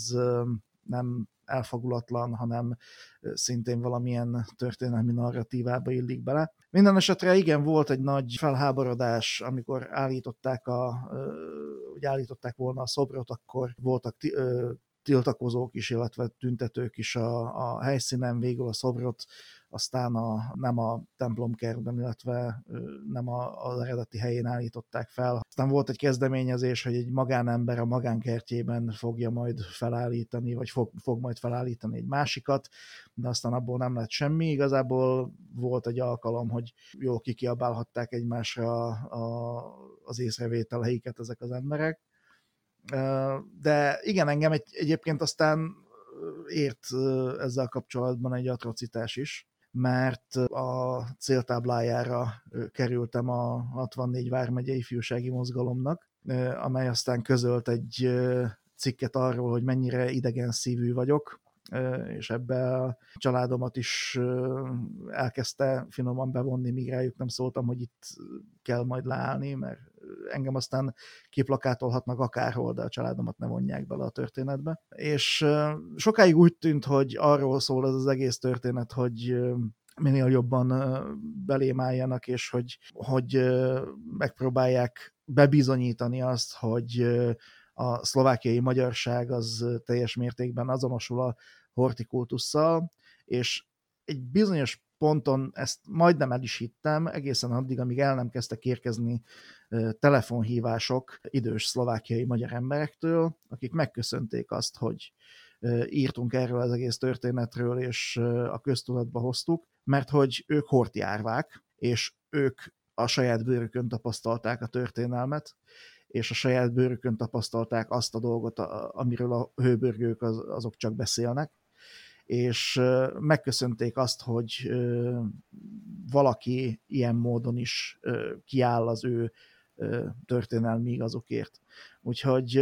nem elfogulatlan, hanem szintén valamilyen történelmi narratívába illik bele. Minden esetre igen, volt egy nagy felháborodás, amikor állították, a, úgy állították volna a szobrot, akkor voltak tiltakozók is, illetve tüntetők is a, a helyszínen, végül a szobrot aztán a, nem a templomkertben, illetve nem a, az eredeti helyén állították fel. Aztán volt egy kezdeményezés, hogy egy magánember a magánkertjében fogja majd felállítani, vagy fog, fog majd felállítani egy másikat, de aztán abból nem lett semmi. Igazából volt egy alkalom, hogy jól kikiabálhatták egymásra a, az észrevételeiket ezek az emberek. De igen, engem egy, egyébként aztán ért ezzel kapcsolatban egy atrocitás is, mert a céltáblájára kerültem a 64 Vármegye ifjúsági mozgalomnak, amely aztán közölt egy cikket arról, hogy mennyire idegen szívű vagyok, és ebbe a családomat is elkezdte finoman bevonni, míg rájuk nem szóltam, hogy itt kell majd leállni, mert engem aztán kiplakátolhatnak akárhol, de a családomat ne vonják bele a történetbe. És sokáig úgy tűnt, hogy arról szól ez az egész történet, hogy minél jobban belém álljanak, és hogy, hogy megpróbálják bebizonyítani azt, hogy a szlovákiai magyarság az teljes mértékben azonosul a hortikultusszal, és egy bizonyos ponton ezt majdnem el is hittem, egészen addig, amíg el nem kezdtek érkezni telefonhívások idős szlovákiai magyar emberektől, akik megköszönték azt, hogy írtunk erről az egész történetről, és a köztudatba hoztuk, mert hogy ők hortiárvák, és ők a saját bőrükön tapasztalták a történelmet, és a saját bőrükön tapasztalták azt a dolgot, amiről a hőbörgők az, azok csak beszélnek, és megköszönték azt, hogy valaki ilyen módon is kiáll az ő történelmi igazokért. Úgyhogy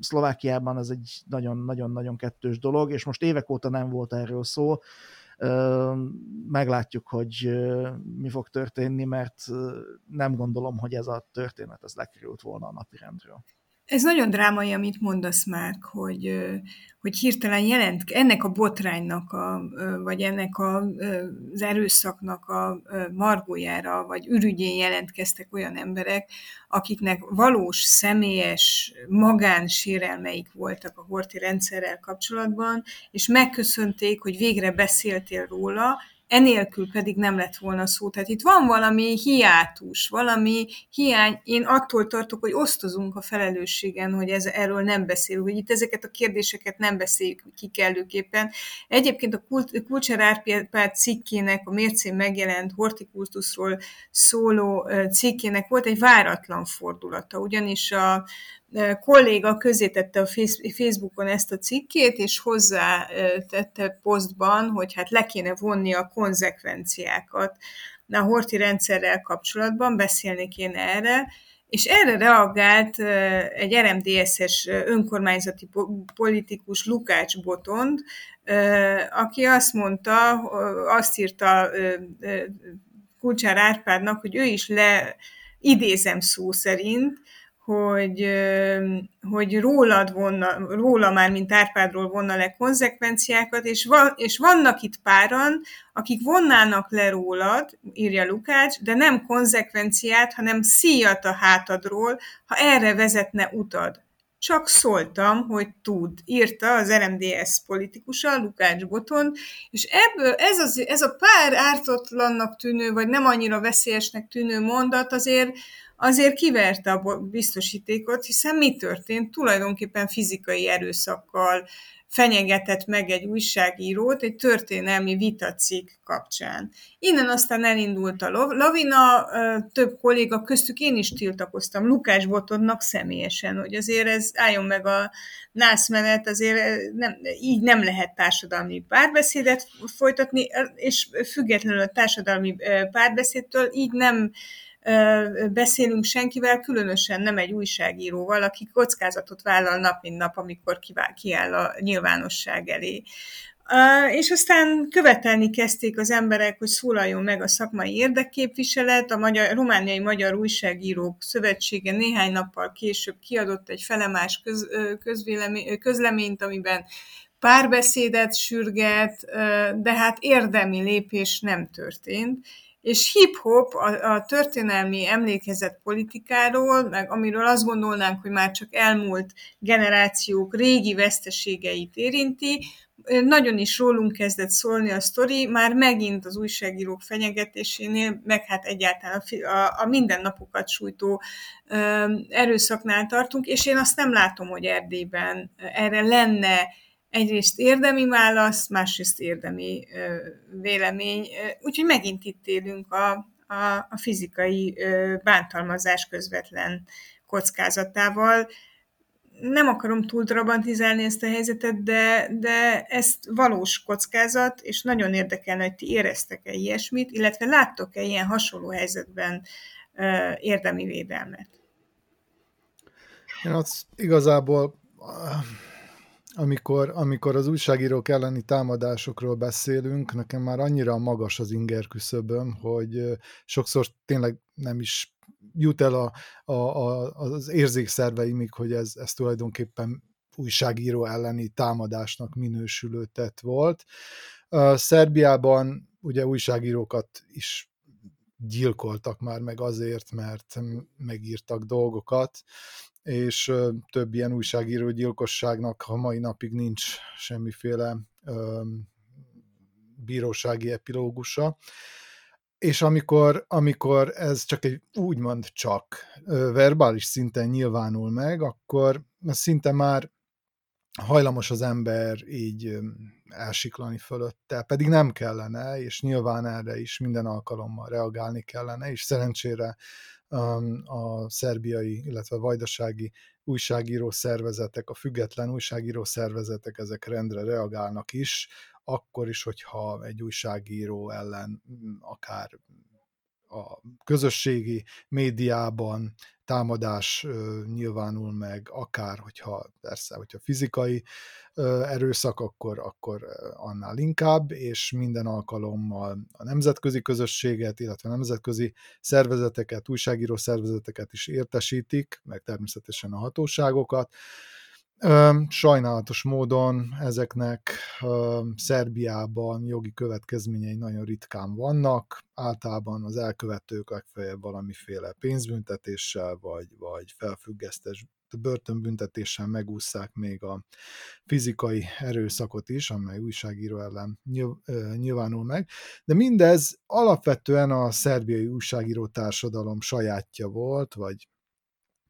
Szlovákiában ez egy nagyon-nagyon-nagyon kettős dolog, és most évek óta nem volt erről szó, meglátjuk, hogy mi fog történni, mert nem gondolom, hogy ez a történet ez lekerült volna a napirendről. Ez nagyon drámai, amit mondasz már, hogy, hogy hirtelen jelent ennek a botránynak, a, vagy ennek a, az erőszaknak a margójára, vagy ürügyén jelentkeztek olyan emberek, akiknek valós, személyes, magánsérelmeik voltak a horti rendszerrel kapcsolatban, és megköszönték, hogy végre beszéltél róla, enélkül pedig nem lett volna szó. Tehát itt van valami hiátus, valami hiány. Én attól tartok, hogy osztozunk a felelősségen, hogy ez, erről nem beszélünk, hogy itt ezeket a kérdéseket nem beszéljük ki kellőképpen. Egyébként a Kult, Kulcsár Árpád cikkének, a mércén megjelent hortikultuszról szóló cikkének volt egy váratlan fordulata, ugyanis a kolléga közé tette a Facebookon ezt a cikkét, és hozzá tette posztban, hogy hát le kéne vonni a konzekvenciákat. A horti rendszerrel kapcsolatban, beszélni kéne erre, és erre reagált egy RMDS-es önkormányzati politikus Lukács Botond, aki azt mondta, azt írta Kulcsár Árpádnak, hogy ő is le, idézem szó szerint, hogy, hogy rólad vonna, róla már, mint Árpádról vonna le konzekvenciákat, és, van, és vannak itt páran, akik vonnának le rólad, írja Lukács, de nem konzekvenciát, hanem szíjat a hátadról, ha erre vezetne utad. Csak szóltam, hogy tud, írta az RMDS politikusa, Lukács Boton, és ebből ez, az, ez a pár ártatlannak tűnő, vagy nem annyira veszélyesnek tűnő mondat azért azért kiverte a biztosítékot, hiszen mi történt? Tulajdonképpen fizikai erőszakkal fenyegetett meg egy újságírót egy történelmi vitacik kapcsán. Innen aztán elindult a lavina, több kolléga köztük én is tiltakoztam Lukás Botodnak személyesen, hogy azért ez álljon meg a nász menet, azért nem, így nem lehet társadalmi párbeszédet folytatni, és függetlenül a társadalmi párbeszédtől így nem beszélünk senkivel, különösen nem egy újságíróval, aki kockázatot vállal nap mint nap, amikor kiáll a nyilvánosság elé. És aztán követelni kezdték az emberek, hogy szólaljon meg a szakmai érdekképviselet. A magyar, Romániai Magyar Újságírók Szövetsége néhány nappal később kiadott egy felemás köz, közleményt, amiben párbeszédet sürget, de hát érdemi lépés nem történt és hip-hop a, a történelmi emlékezet politikáról, meg amiről azt gondolnánk, hogy már csak elmúlt generációk régi veszteségeit érinti, nagyon is rólunk kezdett szólni a sztori, már megint az újságírók fenyegetésénél, meg hát egyáltalán a, a, a mindennapokat sújtó ö, erőszaknál tartunk, és én azt nem látom, hogy Erdélyben erre lenne egyrészt érdemi válasz, másrészt érdemi vélemény. Úgyhogy megint itt élünk a, a, a fizikai bántalmazás közvetlen kockázatával. Nem akarom túl drabantizálni ezt a helyzetet, de, de ezt valós kockázat, és nagyon érdekelne, hogy ti éreztek-e ilyesmit, illetve láttok-e ilyen hasonló helyzetben érdemi védelmet? Én azt igazából amikor, amikor az újságírók elleni támadásokról beszélünk, nekem már annyira magas az inger küszöböm, hogy sokszor tényleg nem is jut el a, a, a, az érzékszerveimig, hogy ez, ez tulajdonképpen újságíró elleni támadásnak minősülő tett volt. Szerbiában ugye újságírókat is gyilkoltak már meg azért, mert megírtak dolgokat, és több ilyen újságíró gyilkosságnak a mai napig nincs semmiféle bírósági epilógusa. És amikor, amikor ez csak egy úgymond csak verbális szinten nyilvánul meg, akkor szinte már hajlamos az ember így elsiklani fölötte, pedig nem kellene, és nyilván erre is minden alkalommal reagálni kellene, és szerencsére a szerbiai, illetve vajdasági újságíró szervezetek, a független újságíró szervezetek ezek rendre reagálnak is, akkor is, hogyha egy újságíró ellen akár a közösségi médiában támadás nyilvánul meg, akár hogyha persze, hogyha fizikai erőszak, akkor, akkor annál inkább, és minden alkalommal a nemzetközi közösséget, illetve nemzetközi szervezeteket, újságíró szervezeteket is értesítik, meg természetesen a hatóságokat, Sajnálatos módon ezeknek Szerbiában jogi következményei nagyon ritkán vannak, általában az elkövetők legfeljebb valamiféle pénzbüntetéssel vagy, vagy felfüggesztés börtönbüntetéssel megúszszák még a fizikai erőszakot is, amely újságíró ellen nyilvánul meg. De mindez alapvetően a szerbiai újságíró társadalom sajátja volt, vagy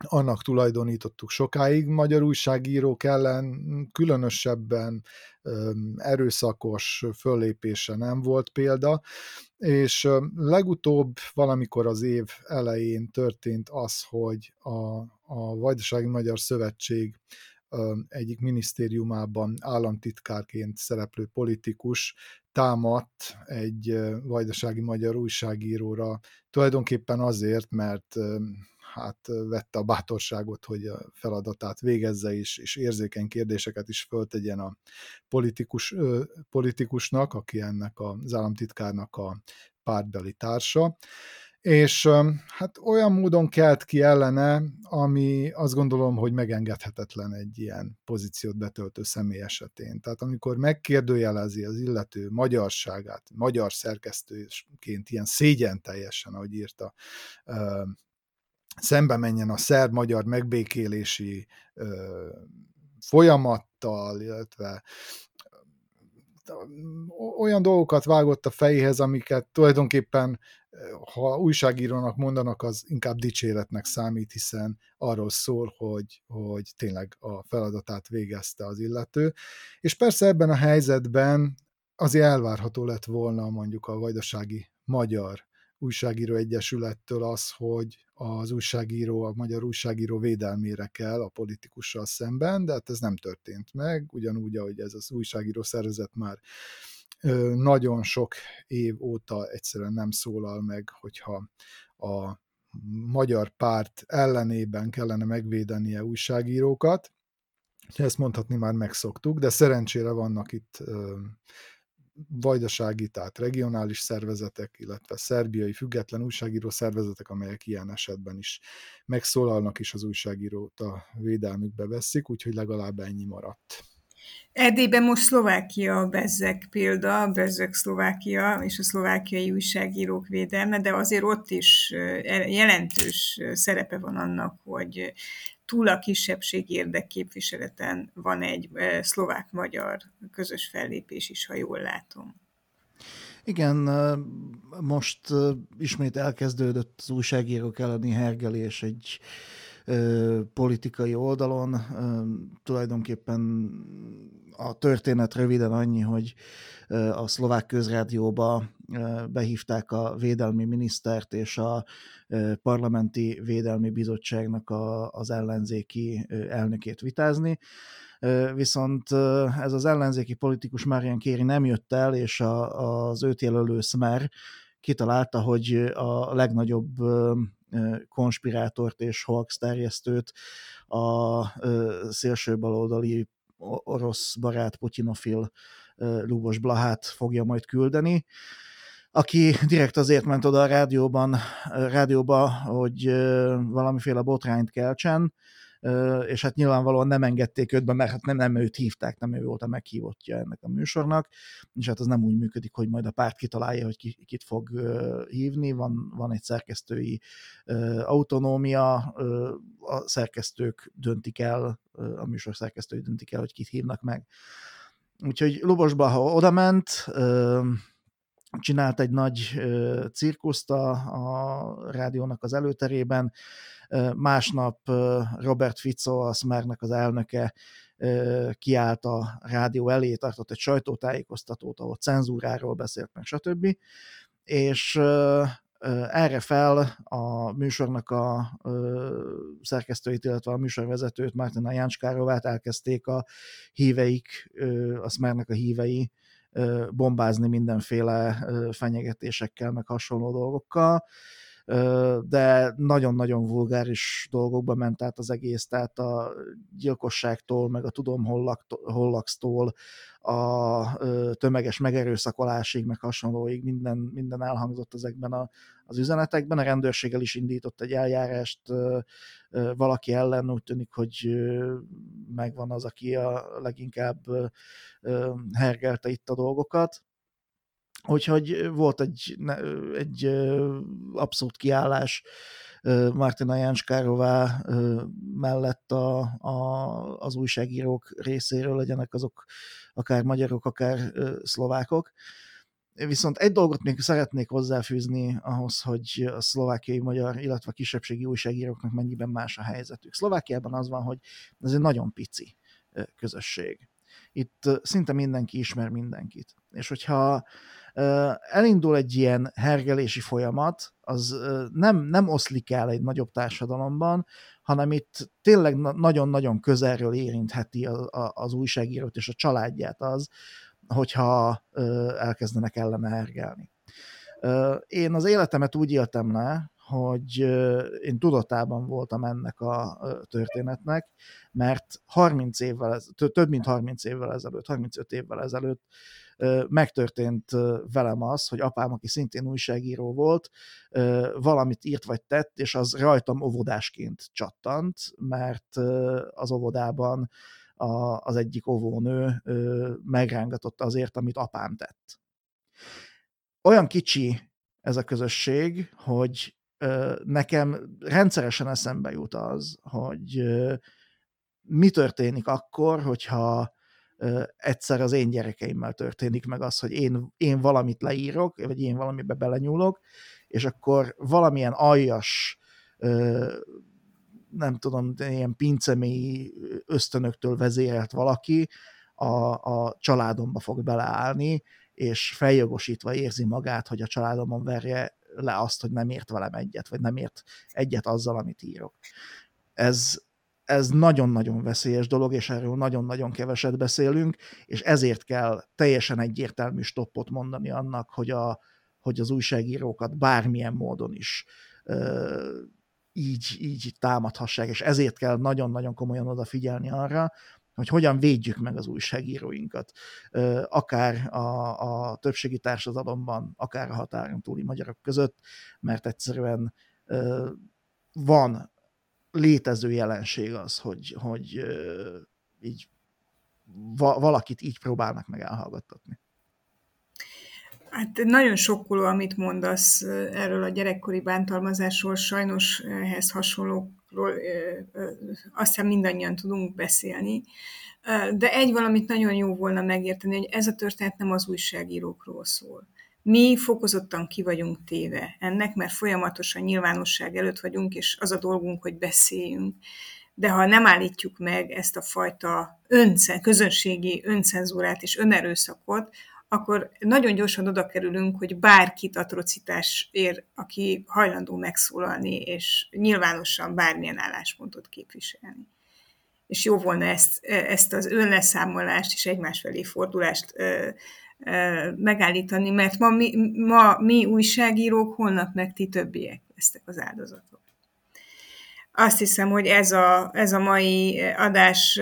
annak tulajdonítottuk sokáig. Magyar újságírók ellen különösebben erőszakos föllépése nem volt példa, és legutóbb valamikor az év elején történt az, hogy a, a Vajdasági Magyar Szövetség egyik minisztériumában államtitkárként szereplő politikus támadt egy vajdasági magyar újságíróra, tulajdonképpen azért, mert hát vette a bátorságot, hogy a feladatát végezze is, és érzékeny kérdéseket is föltegyen a politikus, politikusnak, aki ennek az államtitkárnak a pártbeli társa és hát olyan módon kelt ki ellene, ami azt gondolom, hogy megengedhetetlen egy ilyen pozíciót betöltő személy esetén. Tehát amikor megkérdőjelezi az illető magyarságát, magyar szerkesztőként ilyen szégyen teljesen, ahogy írta szembe menjen a szerb-magyar megbékélési ö, folyamattal, illetve olyan dolgokat vágott a fejéhez, amiket tulajdonképpen, ha újságírónak mondanak, az inkább dicséretnek számít, hiszen arról szól, hogy, hogy tényleg a feladatát végezte az illető. És persze ebben a helyzetben azért elvárható lett volna mondjuk a vajdasági magyar újságíró egyesülettől az, hogy az újságíró, a magyar újságíró védelmére kell a politikussal szemben, de hát ez nem történt meg, ugyanúgy, ahogy ez az újságíró szervezet már nagyon sok év óta egyszerűen nem szólal meg, hogyha a magyar párt ellenében kellene megvédenie újságírókat. Ezt mondhatni már megszoktuk, de szerencsére vannak itt vajdasági, tehát regionális szervezetek, illetve szerbiai független újságíró szervezetek, amelyek ilyen esetben is megszólalnak, és az újságírót a védelmükbe veszik, úgyhogy legalább ennyi maradt. Erdélyben most Szlovákia a Bezzek példa, Bezzek Szlovákia és a szlovákiai újságírók védelme, de azért ott is jelentős szerepe van annak, hogy túl a kisebbség érdekképviseleten van egy szlovák-magyar közös fellépés is, ha jól látom. Igen, most ismét elkezdődött az újságírók elleni hergelés egy politikai oldalon. Tulajdonképpen a történet röviden annyi, hogy a szlovák közrádióba behívták a védelmi minisztert és a parlamenti védelmi bizottságnak a, az ellenzéki elnökét vitázni. Viszont ez az ellenzéki politikus Marian Kéri nem jött el, és a, az őt jelölő Smer kitalálta, hogy a legnagyobb konspirátort és hoax terjesztőt a szélső baloldali orosz barát Putyinofil Lubos Blahát fogja majd küldeni, aki direkt azért ment oda a rádióban, rádióba, hogy valamiféle botrányt keltsen, és hát nyilvánvalóan nem engedték őt be, mert hát nem, nem őt hívták, nem ő volt a meghívottja ennek a műsornak, és hát az nem úgy működik, hogy majd a párt kitalálja, hogy ki, kit fog hívni, van, van egy szerkesztői autonómia, a szerkesztők döntik el, a műsor szerkesztői döntik el, hogy kit hívnak meg. Úgyhogy Lubosba, ha oda ment, csinált egy nagy cirkuszt a, a rádiónak az előterében, Másnap Robert Fico, a Smernek az elnöke, kiállt a rádió elé, tartott egy sajtótájékoztatót, ahol cenzúráról beszélt meg, stb. És erre fel a műsornak a szerkesztőit, illetve a műsorvezetőt, Martina Jánskárovát elkezdték a híveik, a Smernek a hívei bombázni mindenféle fenyegetésekkel, meg hasonló dolgokkal. De nagyon-nagyon vulgáris dolgokba ment át az egész, tehát a gyilkosságtól, meg a tudom hollaksztól, a tömeges megerőszakolásig, meg hasonlóig minden, minden elhangzott ezekben a, az üzenetekben. A rendőrséggel is indított egy eljárást valaki ellen, úgy tűnik, hogy megvan az, aki a leginkább hergelte itt a dolgokat. Úgyhogy volt egy, egy abszolút kiállás Martina Jánskárová mellett a, a, az újságírók részéről, legyenek azok akár magyarok, akár szlovákok. Viszont egy dolgot még szeretnék hozzáfűzni ahhoz, hogy a szlovákiai magyar, illetve a kisebbségi újságíróknak mennyiben más a helyzetük. Szlovákiában az van, hogy ez egy nagyon pici közösség. Itt szinte mindenki ismer mindenkit. És hogyha elindul egy ilyen hergelési folyamat, az nem, nem oszlik el egy nagyobb társadalomban, hanem itt tényleg nagyon-nagyon közelről érintheti az újságírót és a családját az, hogyha elkezdenek ellene hergelni. Én az életemet úgy éltem le, hogy én tudatában voltam ennek a történetnek, mert 30 évvel, több mint 30 évvel ezelőtt, 35 évvel ezelőtt megtörtént velem az, hogy apám, aki szintén újságíró volt, valamit írt vagy tett, és az rajtam óvodásként csattant, mert az óvodában az egyik óvónő megrángatott azért, amit apám tett. Olyan kicsi ez a közösség, hogy nekem rendszeresen eszembe jut az, hogy mi történik akkor, hogyha egyszer az én gyerekeimmel történik meg az, hogy én, én valamit leírok, vagy én valamibe belenyúlok, és akkor valamilyen aljas, nem tudom, ilyen pincemély ösztönöktől vezérelt valaki a, a családomba fog beleállni, és feljogosítva érzi magát, hogy a családomon verje le azt, hogy nem ért velem egyet, vagy nem ért egyet azzal, amit írok. Ez, ez nagyon-nagyon veszélyes dolog, és erről nagyon-nagyon keveset beszélünk, és ezért kell teljesen egyértelmű stoppot mondani annak, hogy, a, hogy az újságírókat bármilyen módon is ö, így, így támadhassák, és ezért kell nagyon-nagyon komolyan odafigyelni arra, hogy hogyan védjük meg az újságíróinkat, akár a, a többségi társadalomban, akár a határon túli magyarok között, mert egyszerűen van létező jelenség az, hogy, hogy így valakit így próbálnak meg elhallgattatni. Hát nagyon sokkoló, amit mondasz erről a gyerekkori bántalmazásról, sajnos ehhez hasonlókról azt hiszem mindannyian tudunk beszélni. De egy valamit nagyon jó volna megérteni, hogy ez a történet nem az újságírókról szól. Mi fokozottan ki vagyunk téve ennek, mert folyamatosan nyilvánosság előtt vagyunk, és az a dolgunk, hogy beszéljünk. De ha nem állítjuk meg ezt a fajta öncen, közönségi öncenzúrát és önerőszakot, akkor nagyon gyorsan oda kerülünk, hogy bárkit atrocitás ér, aki hajlandó megszólalni, és nyilvánosan bármilyen álláspontot képviselni. És jó volna ezt, ezt az önleszámolást és egymás felé fordulást megállítani, mert ma mi, ma mi újságírók, holnap meg ti többiek lesztek az áldozatok. Azt hiszem, hogy ez a, ez a mai adás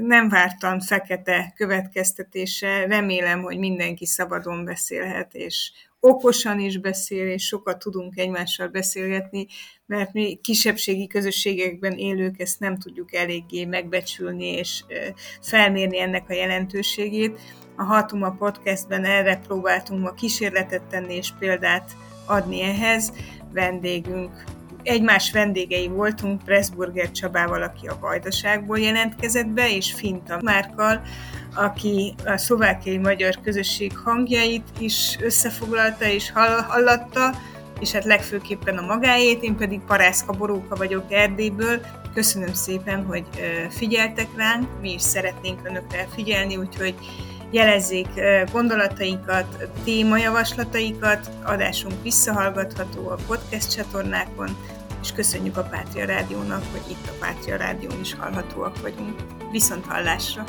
nem vártan fekete következtetése. Remélem, hogy mindenki szabadon beszélhet, és okosan is beszél, és sokat tudunk egymással beszélgetni, mert mi kisebbségi közösségekben élők ezt nem tudjuk eléggé megbecsülni és felmérni ennek a jelentőségét. A Hatuma podcastben erre próbáltunk ma kísérletet tenni és példát adni ehhez. Vendégünk egymás vendégei voltunk Pressburger Csabával, aki a Vajdaságból jelentkezett be, és Finta Márkal, aki a szlovákiai magyar közösség hangjait is összefoglalta és hallatta, és hát legfőképpen a magáét, én pedig Parászka Boróka vagyok Erdélyből. Köszönöm szépen, hogy figyeltek ránk, mi is szeretnénk önökre figyelni, úgyhogy jelezzék gondolatainkat, témajavaslataikat, adásunk visszahallgatható a podcast csatornákon, és köszönjük a Pátria Rádiónak, hogy itt a Pátria Rádión is hallhatóak vagyunk. Viszont hallásra!